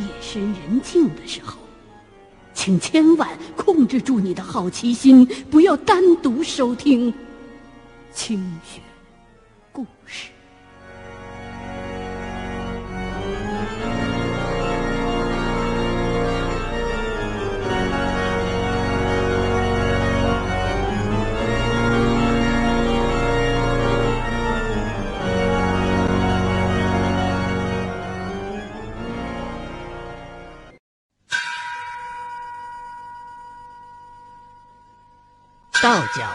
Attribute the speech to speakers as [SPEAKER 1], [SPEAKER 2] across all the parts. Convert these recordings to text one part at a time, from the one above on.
[SPEAKER 1] 夜深人静的时候，请千万控制住你的好奇心，不要单独收听清雪故事。道教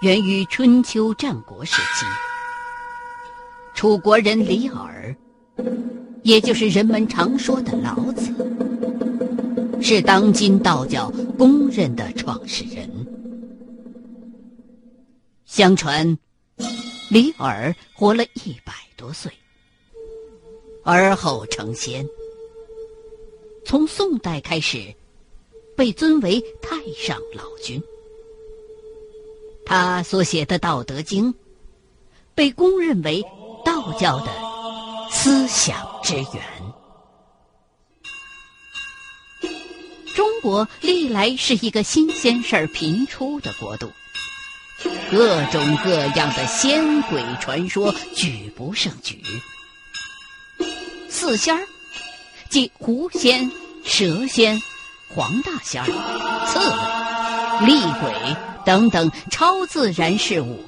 [SPEAKER 1] 源于春秋战国时期，楚国人李耳，也就是人们常说的老子，是当今道教公认的创始人。相传，李耳活了一百多岁，而后成仙。从宋代开始，被尊为太上老君。他所写的《道德经》，被公认为道教的思想之源。中国历来是一个新鲜事儿频出的国度，各种各样的仙鬼传说举不胜举。四仙儿，即狐仙、蛇仙、黄大仙儿、刺猬、厉鬼。等等超自然事物，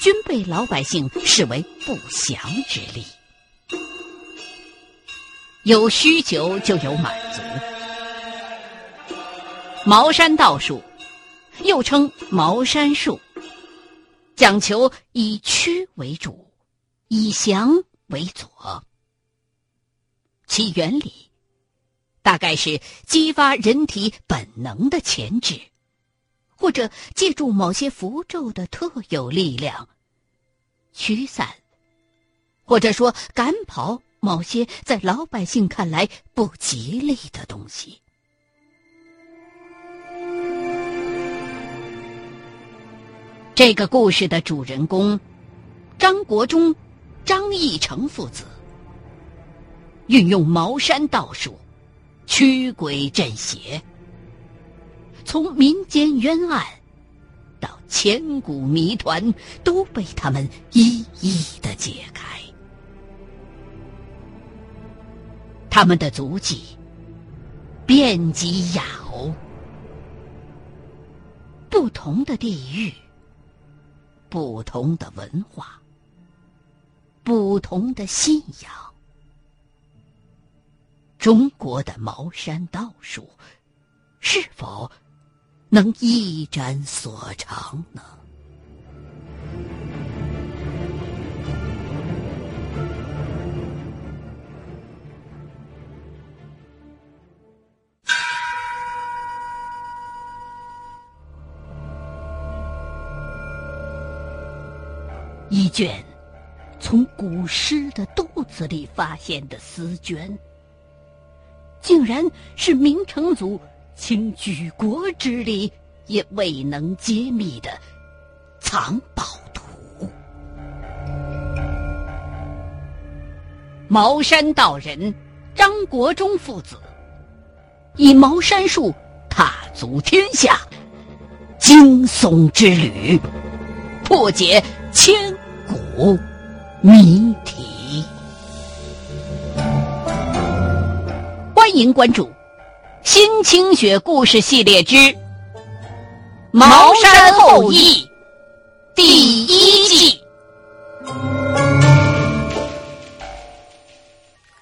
[SPEAKER 1] 均被老百姓视为不祥之力。有需求就有满足。茅山道术，又称茅山术，讲求以屈为主，以祥为佐。其原理，大概是激发人体本能的潜质。或者借助某些符咒的特有力量，驱散，或者说赶跑某些在老百姓看来不吉利的东西。这个故事的主人公张国忠、张义成父子，运用茅山道术，驱鬼镇邪。从民间冤案到千古谜团，都被他们一一的解开。他们的足迹遍及亚欧，不同的地域，不同的文化，不同的信仰。中国的茅山道术，是否？能一展所长呢？一卷从古尸的肚子里发现的丝绢，竟然是明成祖。倾举国之力也未能揭秘的藏宝图。茅山道人张国忠父子以茅山术踏足天下，惊悚之旅，破解千古谜题。欢迎关注。新清雪故事系列之《茅山后裔》第一季，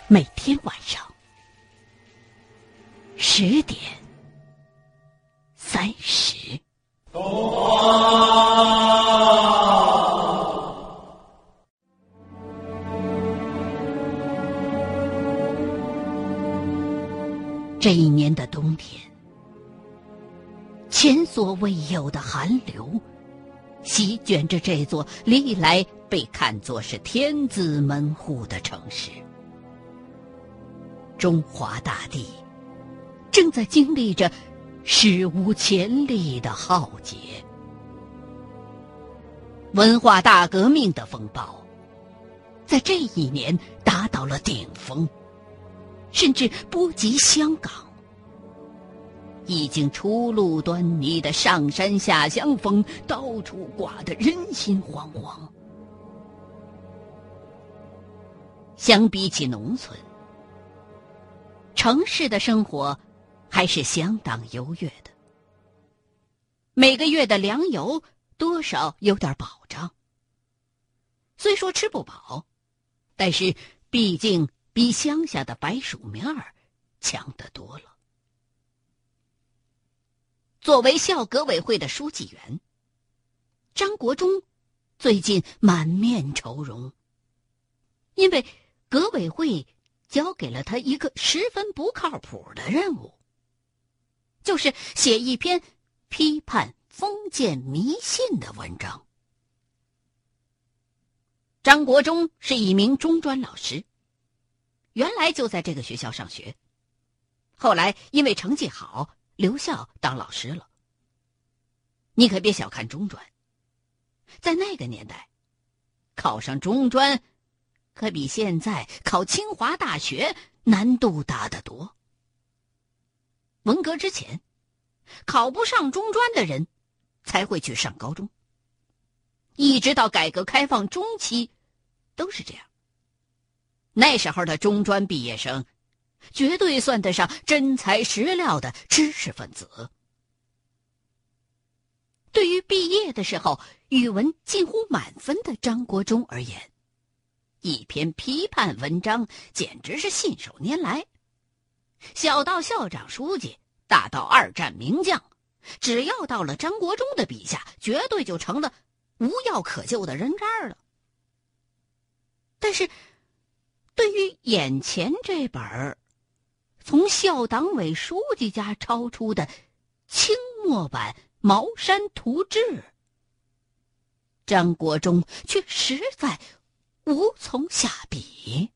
[SPEAKER 1] 每天晚上十点三十。这一年的冬天，前所未有的寒流席卷着这座历来被看作是天子门户的城市。中华大地正在经历着史无前例的浩劫，文化大革命的风暴在这一年达到了顶峰。甚至波及香港。已经初露端倪的上山下乡风，到处刮得人心惶惶。相比起农村，城市的生活还是相当优越的。每个月的粮油多少有点保障。虽说吃不饱，但是毕竟比乡下的白薯面儿强得多了。作为校革委会的书记员，张国忠最近满面愁容，因为革委会交给了他一个十分不靠谱的任务，就是写一篇批判封建迷信的文章。张国忠是一名中专老师，原来就在这个学校上学，后来因为成绩好。留校当老师了。你可别小看中专，在那个年代，考上中专，可比现在考清华大学难度大得多。文革之前，考不上中专的人，才会去上高中。一直到改革开放中期，都是这样。那时候的中专毕业生。绝对算得上真材实料的知识分子。对于毕业的时候语文近乎满分的张国忠而言，一篇批判文章简直是信手拈来。小到校长书记，大到二战名将，只要到了张国忠的笔下，绝对就成了无药可救的人渣了。但是，对于眼前这本儿，从校党委书记家抄出的清末版《茅山图志》，张国忠却实在无从下笔。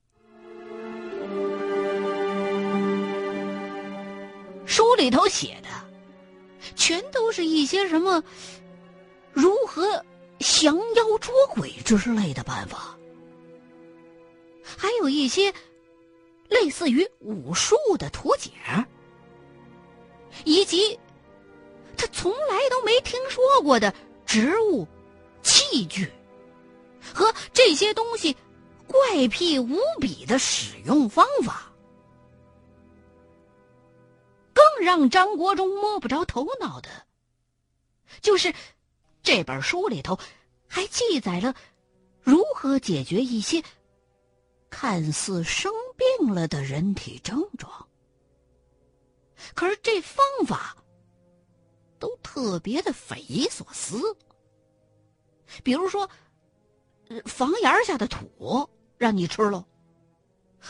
[SPEAKER 1] 书里头写的，全都是一些什么如何降妖捉鬼之类的办法，还有一些。类似于武术的图解，以及他从来都没听说过的植物、器具和这些东西怪癖无比的使用方法，更让张国忠摸不着头脑的，就是这本书里头还记载了如何解决一些看似生。病了的人体症状，可是这方法都特别的匪夷所思。比如说，房檐下的土让你吃了，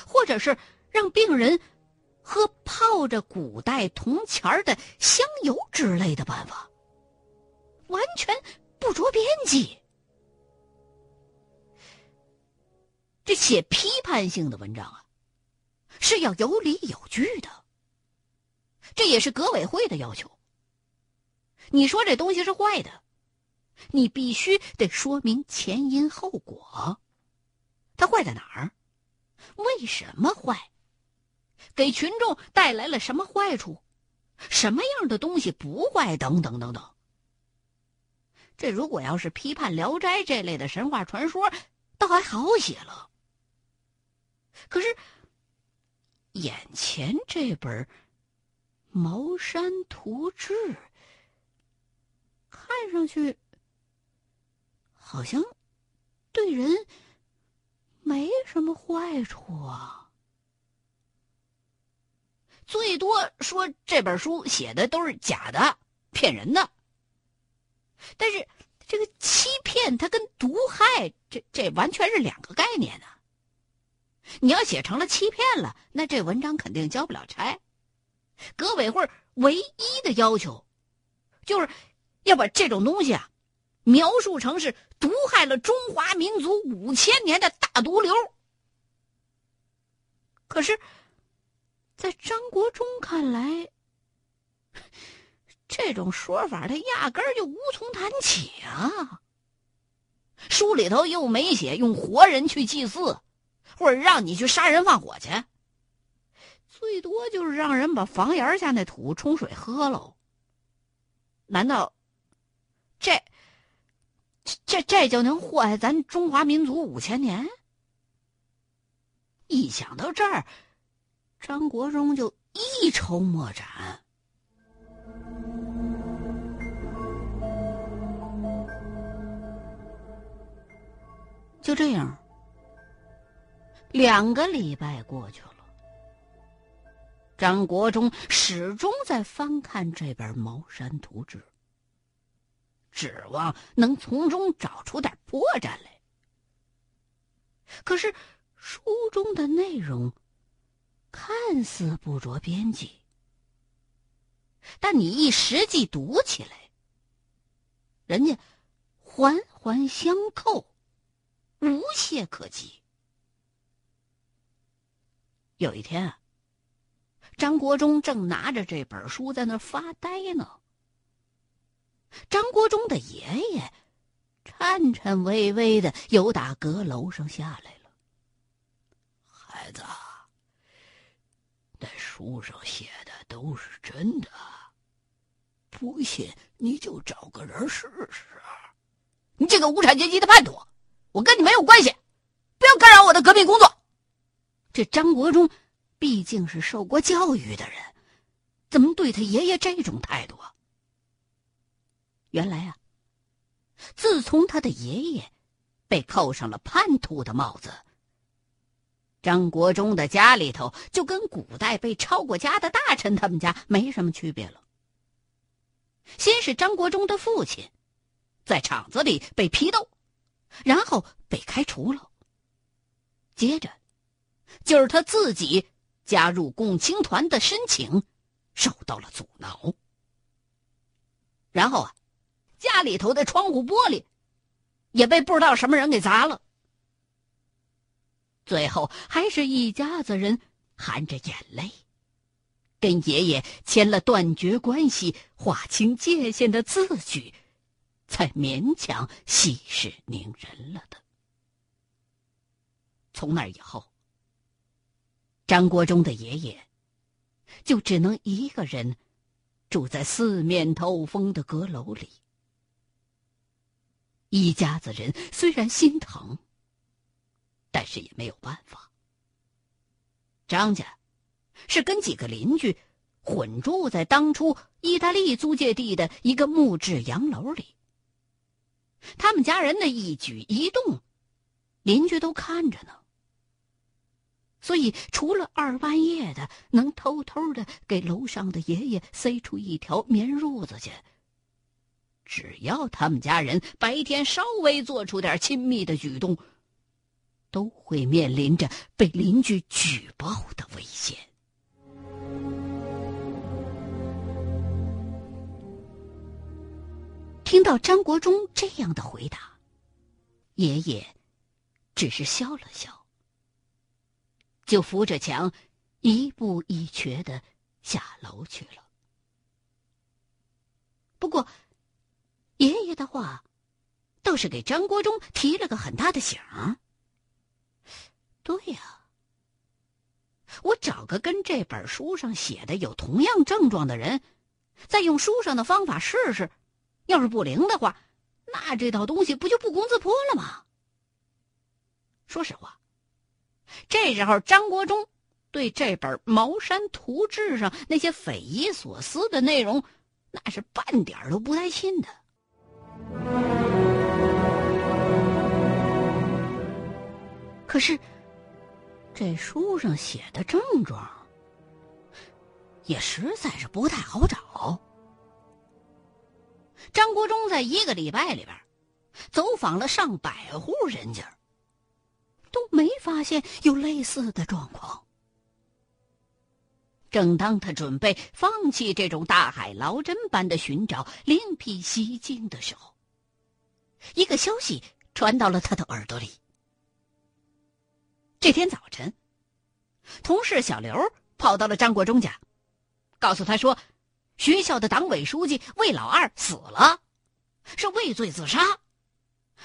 [SPEAKER 1] 或者是让病人喝泡着古代铜钱的香油之类的办法，完全不着边际。这写批判性的文章啊。是要有理有据的，这也是革委会的要求。你说这东西是坏的，你必须得说明前因后果。它坏在哪儿？为什么坏？给群众带来了什么坏处？什么样的东西不坏？等等等等。这如果要是批判《聊斋》这类的神话传说，倒还好写了。可是。眼前这本《茅山图志》，看上去好像对人没什么坏处啊。最多说这本书写的都是假的、骗人的。但是这个欺骗，它跟毒害，这这完全是两个概念呢。你要写成了欺骗了，那这文章肯定交不了差。革委会唯一的要求，就是要把这种东西啊，描述成是毒害了中华民族五千年的大毒瘤。可是，在张国忠看来，这种说法他压根儿就无从谈起啊。书里头又没写用活人去祭祀。或者让你去杀人放火去，最多就是让人把房檐下那土冲水喝喽。难道这这这就能祸害咱中华民族五千年？一想到这儿，张国忠就一筹莫展。就这样，两个礼拜过去了，张国忠始终在翻看这本《茅山图志》，指望能从中找出点破绽来。可是。书中的内容看似不着边际，但你一实际读起来，人家环环相扣，无懈可击。有一天，张国忠正拿着这本书在那发呆呢，张国忠的爷爷颤颤巍巍的由打阁楼上下来了。孩子，那书上写的都是真的，不信你就找个人试试。你这个无产阶级的叛徒，我跟你没有关系，不要干扰我的革命工作。这张国忠毕竟是受过教育的人，怎么对他爷爷这种态度啊？原来啊，自从他的爷爷被扣上了叛徒的帽子。张国忠的家里头就跟古代被抄过家的大臣他们家没什么区别了。先是张国忠的父亲，在厂子里被批斗，然后被开除了。接着，就是他自己加入共青团的申请受到了阻挠。然后啊，家里头的窗户玻璃也被不知道什么人给砸了。最后，还是一家子人含着眼泪，跟爷爷签了断绝关系、划清界限的字据，才勉强息事宁人了的。从那以后，张国忠的爷爷就只能一个人住在四面透风的阁楼里。一家子人虽然心疼。但是也没有办法。张家是跟几个邻居混住在当初意大利租界地的一个木质洋楼里。他们家人的一举一动，邻居都看着呢。所以，除了二半夜的能偷偷的给楼上的爷爷塞出一条棉褥子去，只要他们家人白天稍微做出点亲密的举动。都会面临着被邻居举报的危险。听到张国忠这样的回答，爷爷只是笑了笑，就扶着墙，一步一瘸的下楼去了。不过，爷爷的话倒是给张国忠提了个很大的醒。对呀，我找个跟这本书上写的有同样症状的人，再用书上的方法试试，要是不灵的话，那这套东西不就不攻自破了吗？说实话，这时候张国忠对这本《茅山图志》上那些匪夷所思的内容，那是半点都不带信的。可是。这书上写的症状，也实在是不太好找。张国忠在一个礼拜里边，走访了上百户人家，都没发现有类似的状况。正当他准备放弃这种大海捞针般的寻找，另辟蹊径的时候，一个消息传到了他的耳朵里。这天早晨，同事小刘跑到了张国忠家，告诉他说，学校的党委书记魏老二死了，是畏罪自杀，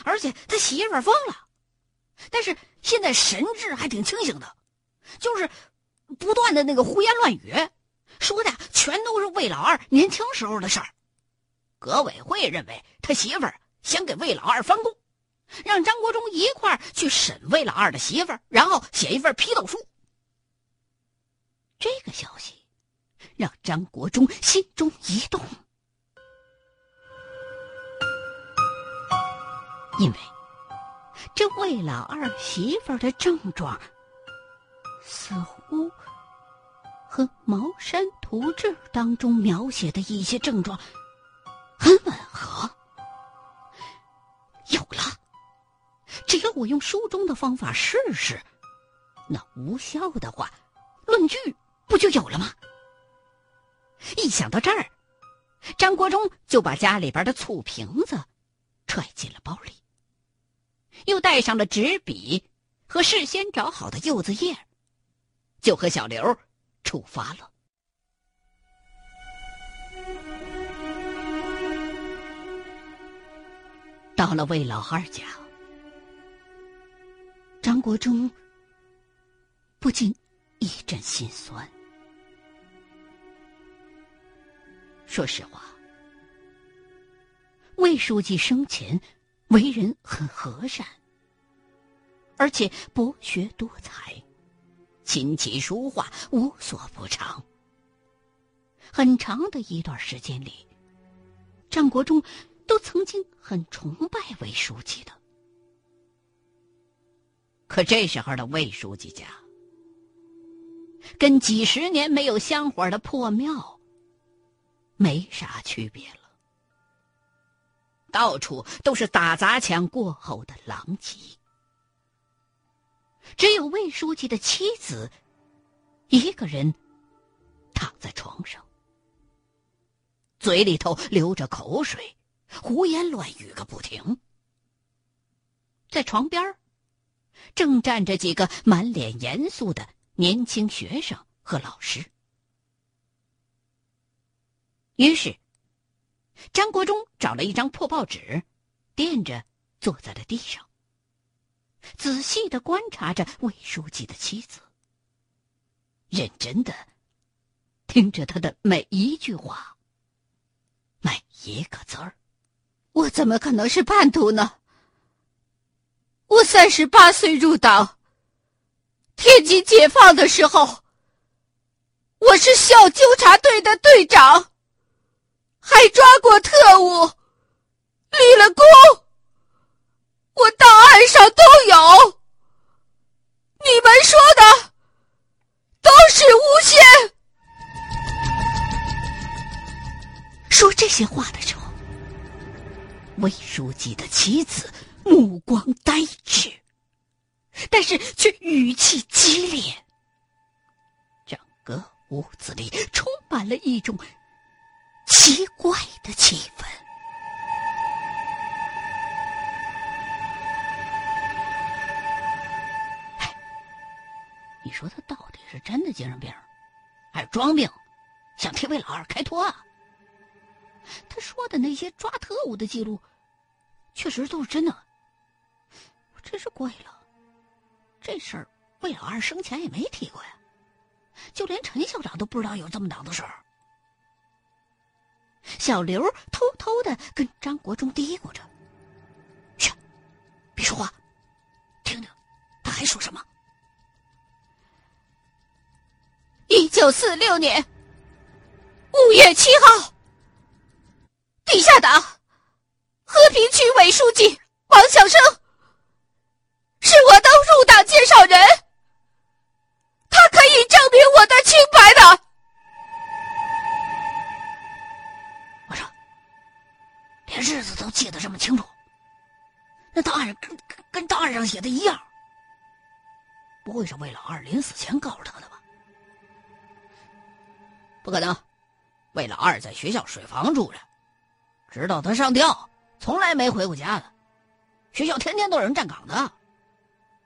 [SPEAKER 1] 而且他媳妇疯了，但是现在神志还挺清醒的，就是不断的那个胡言乱语，说的全都是魏老二年轻时候的事儿。革委会认为他媳妇儿想给魏老二翻供，让张国忠一块儿去审魏老二的媳妇儿，然后写一份批斗书。这个消息让张国忠心中一动，因为这魏老二媳妇儿的症状似乎和《茅山图志》当中描写的一些症状。很吻合，有了！只要我用书中的方法试试，那无效的话，论据不就有了吗？一想到这儿，张国忠就把家里边的醋瓶子揣进了包里，又带上了纸笔和事先找好的柚子叶，就和小刘出发了。到了魏老二家，张国忠不禁一阵心酸。说实话，魏书记生前为人很和善，而且博学多才，琴棋书画无所不长。很长的一段时间里，张国忠。都曾经很崇拜魏书记的，可这时候的魏书记家，跟几十年没有香火的破庙没啥区别了，到处都是打砸抢过后的狼藉，只有魏书记的妻子一个人躺在床上，嘴里头流着口水。胡言乱语个不停，在床边正站着几个满脸严肃的年轻学生和老师。于是，张国忠找了一张破报纸，垫着坐在了地上，仔细的观察着魏书记的妻子，认真的听着他的每一句话，每一个字儿。
[SPEAKER 2] 我怎么可能是叛徒呢？我三十八岁入党，天津解放的时候，我是校纠察队的队长，还抓过特务，立了功，我档案上都有。你们说的都是诬陷。
[SPEAKER 1] 说这些话的时候。魏书记的妻子目光呆滞，但是却语气激烈。整个屋子里充满了一种奇怪的气氛。你说他到底是真的精神病，还是装病，想替魏老二开脱？啊？他说的那些抓特务的记录，确实都是真的。真是怪了，这事儿魏老二生前也没提过呀，就连陈校长都不知道有这么档子事儿。小刘偷偷的跟张国忠嘀咕着：“嘘，别说话，听听他还说什么。”
[SPEAKER 2] 一九四六年五月七号。地下党和平区委书记王小生是我的入党介绍人，他可以证明我的清
[SPEAKER 1] 都记得这么清楚，那档案跟跟档案上写的一样，不会是魏老二临死前告诉他的吧？不可能，魏老二在学校水房住着。直到他上吊，从来没回过家的。学校天天都有人站岗的。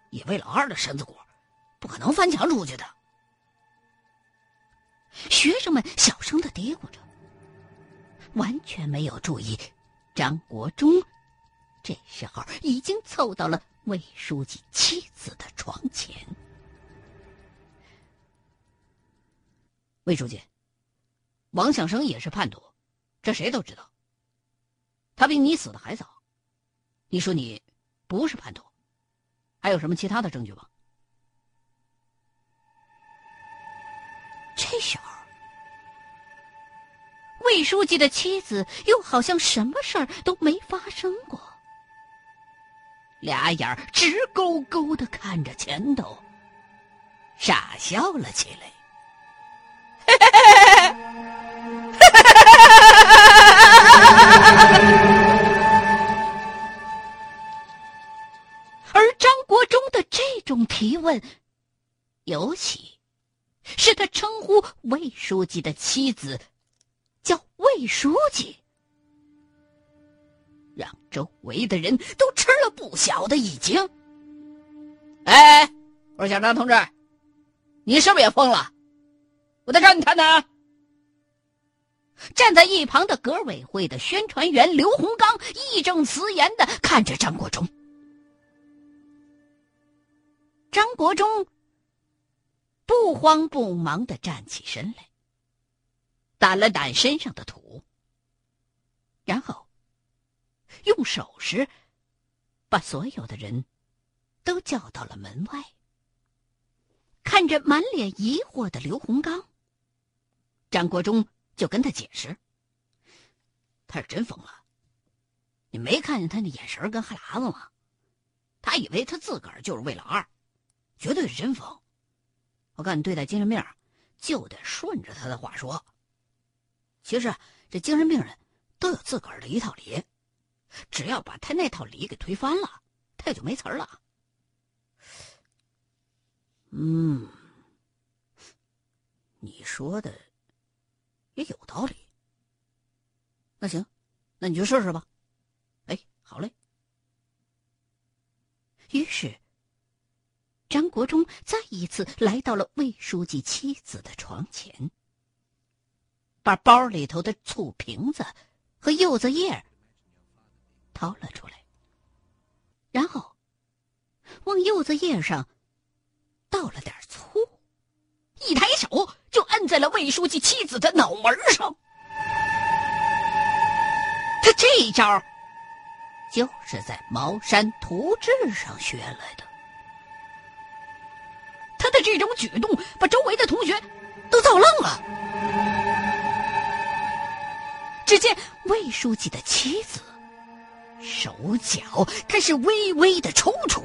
[SPEAKER 1] 以魏老二的身子骨，不可能翻墙出去的。学生们小声的嘀咕着，完全没有注意张国忠这时候已经凑到了魏书记妻子的床前。魏书记，王向生也是叛徒，这谁都知道。他比你死的还早，你说你不是叛徒，还有什么其他的证据吗？
[SPEAKER 2] 这时候，书记的妻子又好像什么事儿都没发生过，俩眼直勾勾的看着前头，傻笑了起来。而张国忠的这种提问，尤其。是他称呼魏书记的妻子叫魏书记，让周围的人都吃了不小的一惊。
[SPEAKER 1] 哎，我说小张同志，你是不是也疯了？我在找你谈谈。
[SPEAKER 2] 站在一旁的革委会的宣传员刘洪刚义正辞严的看着张国忠，张国忠。不慌不忙的站起身来，掸了掸身上的土，然后用手势把所有的人都叫到了门外。看着满脸疑惑的刘洪刚，张国忠就跟他解释：“
[SPEAKER 1] 他是真疯了，你没看见他那眼神跟哈喇子吗？他以为他自个儿就是魏老二，绝对是真疯。”我告诉你，对待精神病，就得顺着他的话说。其实这精神病人都有自个儿的一套理，只要把他那套理给推翻了，他也就没词儿了。嗯，你说的也有道理。那行，那你就试试吧。哎，好嘞。
[SPEAKER 2] 于是。张国忠再一次来到了魏书记妻子的床前，把包里头的醋瓶子和柚子叶掏了出来，然后往柚子叶上倒了点醋，一抬手就摁在了魏书记妻子的脑门上。他这一招就是在《茅山图志》上学来的。他的这种举动把周围的同学都造愣了。只见魏书记的妻子手脚开始微微的抽搐，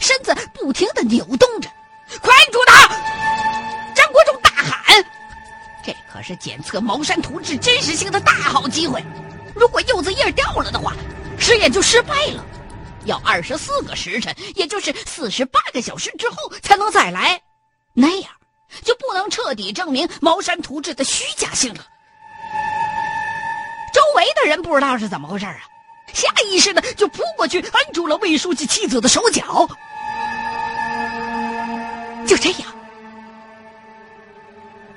[SPEAKER 2] 身子不停的扭动着。快住他！张国忠大喊：“这可是检测茅山图志真实性的大好机会！如果柚子叶掉了的话，实验就失败了。”要二十四个时辰，也就是四十八个小时之后才能再来，那样就不能彻底证明茅山图志的虚假性了。周围的人不知道是怎么回事啊，下意识的就扑过去按住了魏书记妻子的手脚。就这样，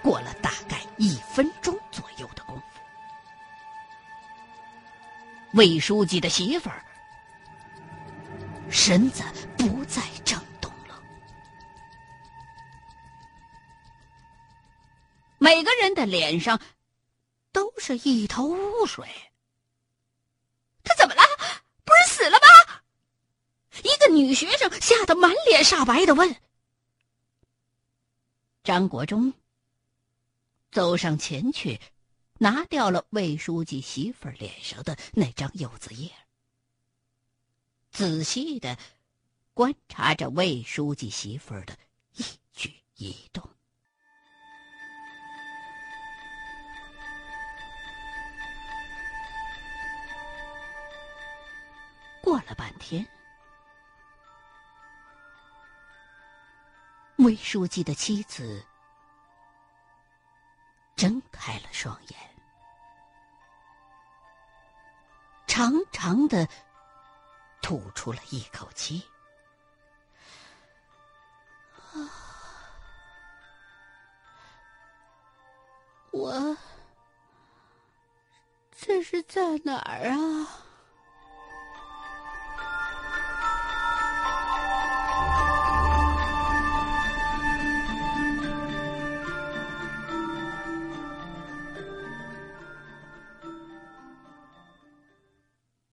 [SPEAKER 2] 过了大概一分钟左右的功夫，魏书记的媳妇儿。身子不再震动了，每个人的脸上是一头雾水。他怎么了？不是死了吗？一个女学生吓得满脸煞白的问。张国忠走上前去，拿掉了魏书记媳妇脸上的那张柚子叶。仔细的观察着魏书记媳妇儿的一举一动。了半天，魏书记的妻子睁开了双眼，长长的。吐出了一口气，啊！我这是在哪儿啊？